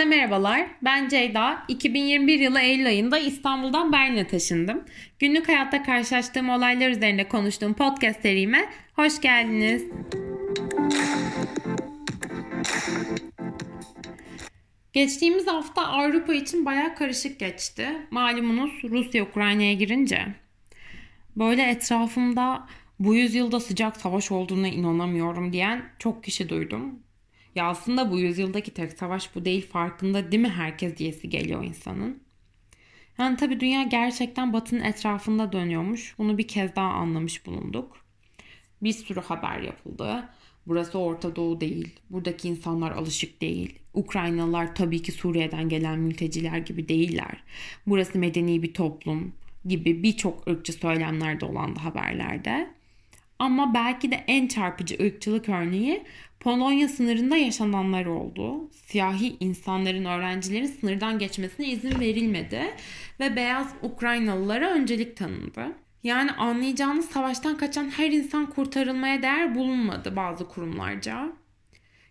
Herkese merhabalar. Ben Ceyda. 2021 yılı Eylül ayında İstanbul'dan Berlin'e taşındım. Günlük hayatta karşılaştığım olaylar üzerine konuştuğum podcast serime hoş geldiniz. Geçtiğimiz hafta Avrupa için baya karışık geçti. Malumunuz Rusya Ukrayna'ya girince. Böyle etrafımda bu yüzyılda sıcak savaş olduğuna inanamıyorum diyen çok kişi duydum. Ya aslında bu yüzyıldaki tek savaş bu değil farkında değil mi herkes diyesi geliyor insanın. Yani tabi dünya gerçekten batının etrafında dönüyormuş. Bunu bir kez daha anlamış bulunduk. Bir sürü haber yapıldı. Burası Orta Doğu değil. Buradaki insanlar alışık değil. Ukraynalılar tabii ki Suriye'den gelen mülteciler gibi değiller. Burası medeni bir toplum gibi birçok ırkçı söylemler de olan haberlerde. Ama belki de en çarpıcı ırkçılık örneği Polonya sınırında yaşananlar oldu. Siyahi insanların, öğrencilerin sınırdan geçmesine izin verilmedi ve beyaz Ukraynalılara öncelik tanındı. Yani anlayacağınız savaştan kaçan her insan kurtarılmaya değer bulunmadı bazı kurumlarca.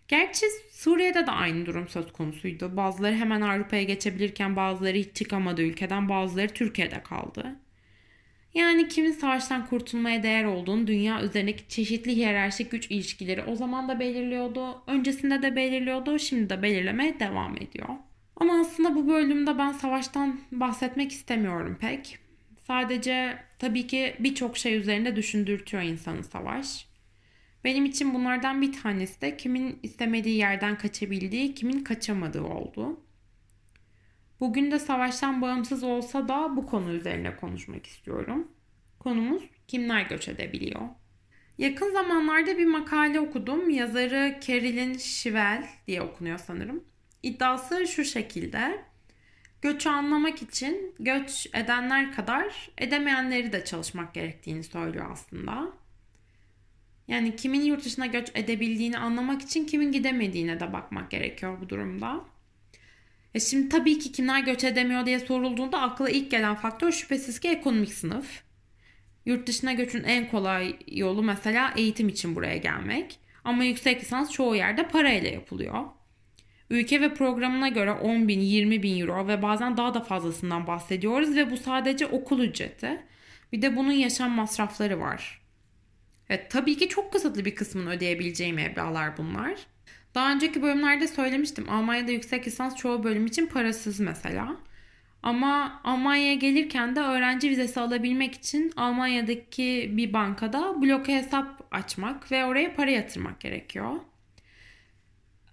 Gerçi Suriye'de de aynı durum söz konusuydu. Bazıları hemen Avrupa'ya geçebilirken bazıları hiç çıkamadı ülkeden, bazıları Türkiye'de kaldı. Yani kimin savaştan kurtulmaya değer olduğunu dünya üzerindeki çeşitli hiyerarşik güç ilişkileri o zaman da belirliyordu. Öncesinde de belirliyordu, şimdi de belirlemeye devam ediyor. Ama aslında bu bölümde ben savaştan bahsetmek istemiyorum pek. Sadece tabii ki birçok şey üzerinde düşündürtüyor insanı savaş. Benim için bunlardan bir tanesi de kimin istemediği yerden kaçabildiği, kimin kaçamadığı oldu. Bugün de savaştan bağımsız olsa da bu konu üzerine konuşmak istiyorum. Konumuz kimler göç edebiliyor? Yakın zamanlarda bir makale okudum. Yazarı Carolyn Shivel diye okunuyor sanırım. İddiası şu şekilde. Göçü anlamak için göç edenler kadar edemeyenleri de çalışmak gerektiğini söylüyor aslında. Yani kimin yurt dışına göç edebildiğini anlamak için kimin gidemediğine de bakmak gerekiyor bu durumda. E şimdi tabii ki kimler göç edemiyor diye sorulduğunda akla ilk gelen faktör şüphesiz ki ekonomik sınıf. Yurt dışına göçün en kolay yolu mesela eğitim için buraya gelmek. Ama yüksek lisans çoğu yerde parayla yapılıyor. Ülke ve programına göre 10 bin, 20 bin euro ve bazen daha da fazlasından bahsediyoruz ve bu sadece okul ücreti. Bir de bunun yaşam masrafları var. Evet, tabii ki çok kısıtlı bir kısmını ödeyebileceği meblağlar bunlar. Daha önceki bölümlerde söylemiştim. Almanya'da yüksek lisans çoğu bölüm için parasız mesela. Ama Almanya'ya gelirken de öğrenci vizesi alabilmek için Almanya'daki bir bankada bloke hesap açmak ve oraya para yatırmak gerekiyor.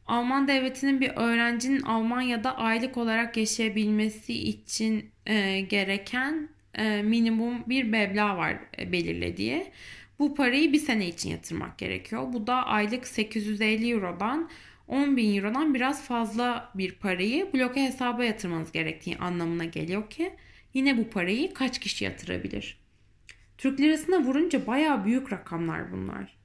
Alman devletinin bir öğrencinin Almanya'da aylık olarak yaşayabilmesi için e, gereken e, minimum bir meblağ var e, belirlediği. Bu parayı bir sene için yatırmak gerekiyor. Bu da aylık 850 Euro'dan 10 bin Euro'dan biraz fazla bir parayı bloke hesaba yatırmanız gerektiği anlamına geliyor ki yine bu parayı kaç kişi yatırabilir? Türk lirasına vurunca baya büyük rakamlar bunlar.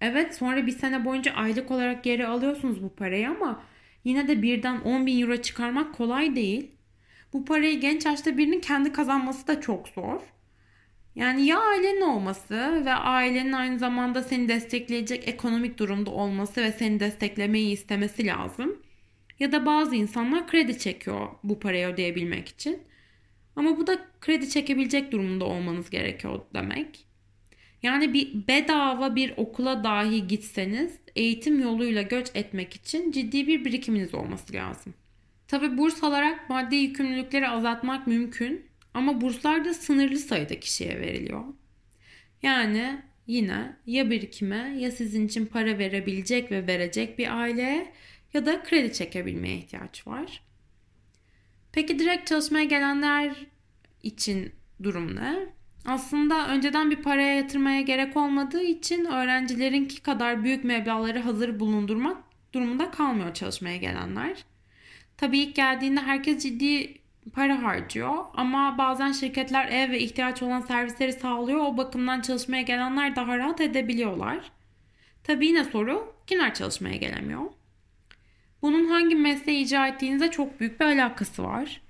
Evet sonra bir sene boyunca aylık olarak geri alıyorsunuz bu parayı ama yine de birden 10 bin euro çıkarmak kolay değil. Bu parayı genç yaşta birinin kendi kazanması da çok zor. Yani ya ailenin olması ve ailenin aynı zamanda seni destekleyecek ekonomik durumda olması ve seni desteklemeyi istemesi lazım. Ya da bazı insanlar kredi çekiyor bu parayı ödeyebilmek için. Ama bu da kredi çekebilecek durumda olmanız gerekiyor demek. Yani bir bedava bir okula dahi gitseniz eğitim yoluyla göç etmek için ciddi bir birikiminiz olması lazım. Tabi burs alarak maddi yükümlülükleri azaltmak mümkün ama burslar da sınırlı sayıda kişiye veriliyor. Yani yine ya birikime ya sizin için para verebilecek ve verecek bir aileye ya da kredi çekebilmeye ihtiyaç var. Peki direkt çalışmaya gelenler için durum ne? Aslında önceden bir paraya yatırmaya gerek olmadığı için öğrencilerinki kadar büyük meblağları hazır bulundurmak durumunda kalmıyor çalışmaya gelenler. Tabii ilk geldiğinde herkes ciddi para harcıyor ama bazen şirketler ev ve ihtiyaç olan servisleri sağlıyor. O bakımdan çalışmaya gelenler daha rahat edebiliyorlar. Tabii yine soru kimler çalışmaya gelemiyor? Bunun hangi mesleği icra ettiğinize çok büyük bir alakası var.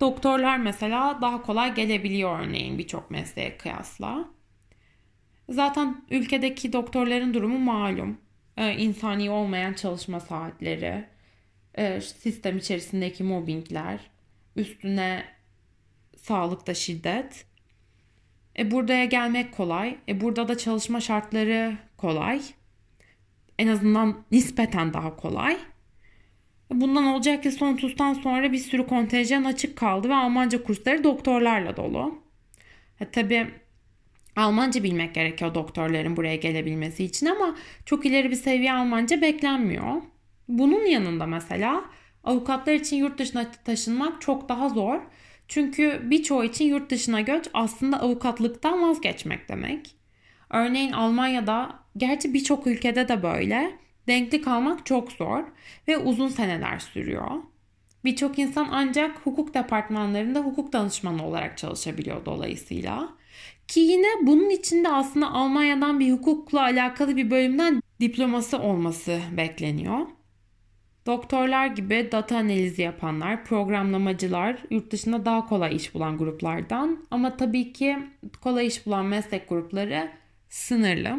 Doktorlar mesela daha kolay gelebiliyor örneğin birçok mesleğe kıyasla. Zaten ülkedeki doktorların durumu malum. Ee, insani olmayan çalışma saatleri, e, sistem içerisindeki mobbingler, üstüne sağlıkta şiddet. E buraya gelmek kolay. E burada da çalışma şartları kolay. En azından nispeten daha kolay. E bundan olacak ki son TUS'tan sonra bir sürü kontenjan açık kaldı ve Almanca kursları doktorlarla dolu. E tabii Almanca bilmek gerekiyor doktorların buraya gelebilmesi için ama çok ileri bir seviye Almanca beklenmiyor. Bunun yanında mesela avukatlar için yurt dışına taşınmak çok daha zor. Çünkü birçoğu için yurt dışına göç aslında avukatlıktan vazgeçmek demek. Örneğin Almanya'da, gerçi birçok ülkede de böyle, denklik almak çok zor ve uzun seneler sürüyor. Birçok insan ancak hukuk departmanlarında hukuk danışmanı olarak çalışabiliyor dolayısıyla. Ki yine bunun içinde aslında Almanya'dan bir hukukla alakalı bir bölümden diploması olması bekleniyor. Doktorlar gibi data analizi yapanlar, programlamacılar yurt dışında daha kolay iş bulan gruplardan ama tabii ki kolay iş bulan meslek grupları sınırlı.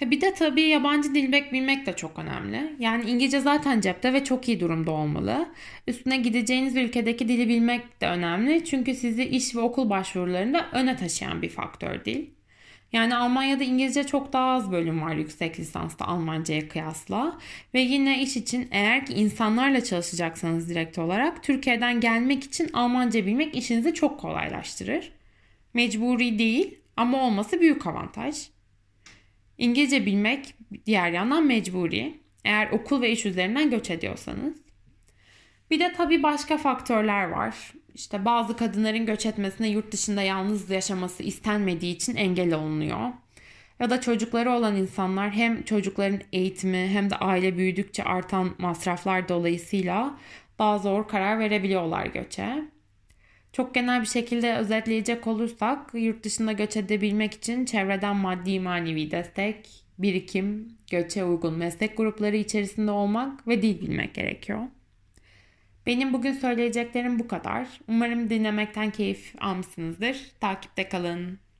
Bir de tabii yabancı dil bilmek de çok önemli. Yani İngilizce zaten cepte ve çok iyi durumda olmalı. Üstüne gideceğiniz ülkedeki dili bilmek de önemli. Çünkü sizi iş ve okul başvurularında öne taşıyan bir faktör dil. Yani Almanya'da İngilizce çok daha az bölüm var yüksek lisansta Almanca'ya kıyasla. Ve yine iş için eğer ki insanlarla çalışacaksanız direkt olarak Türkiye'den gelmek için Almanca bilmek işinizi çok kolaylaştırır. Mecburi değil ama olması büyük avantaj. İngilizce bilmek diğer yandan mecburi. Eğer okul ve iş üzerinden göç ediyorsanız. Bir de tabii başka faktörler var. İşte bazı kadınların göç etmesine yurt dışında yalnız yaşaması istenmediği için engel olunuyor. Ya da çocukları olan insanlar hem çocukların eğitimi hem de aile büyüdükçe artan masraflar dolayısıyla daha zor karar verebiliyorlar göçe. Çok genel bir şekilde özetleyecek olursak yurt dışında göç edebilmek için çevreden maddi manevi destek, birikim, göçe uygun meslek grupları içerisinde olmak ve dil bilmek gerekiyor. Benim bugün söyleyeceklerim bu kadar. Umarım dinlemekten keyif almışsınızdır. Takipte kalın.